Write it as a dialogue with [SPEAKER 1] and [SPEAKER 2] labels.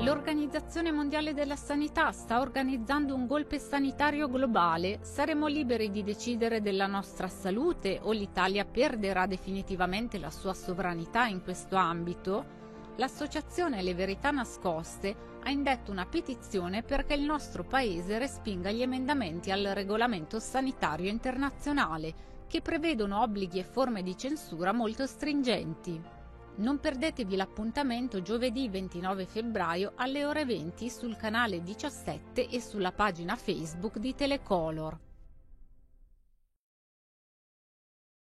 [SPEAKER 1] L'Organizzazione Mondiale della Sanità sta organizzando un golpe sanitario globale. Saremo liberi di decidere della nostra salute o l'Italia perderà definitivamente la sua sovranità in questo ambito? L'associazione Le Verità Nascoste ha indetto una petizione perché il nostro Paese respinga gli emendamenti al regolamento sanitario internazionale che prevedono obblighi e forme di censura molto stringenti. Non perdetevi l'appuntamento giovedì 29 febbraio alle ore 20 sul canale 17 e sulla pagina Facebook di Telecolor.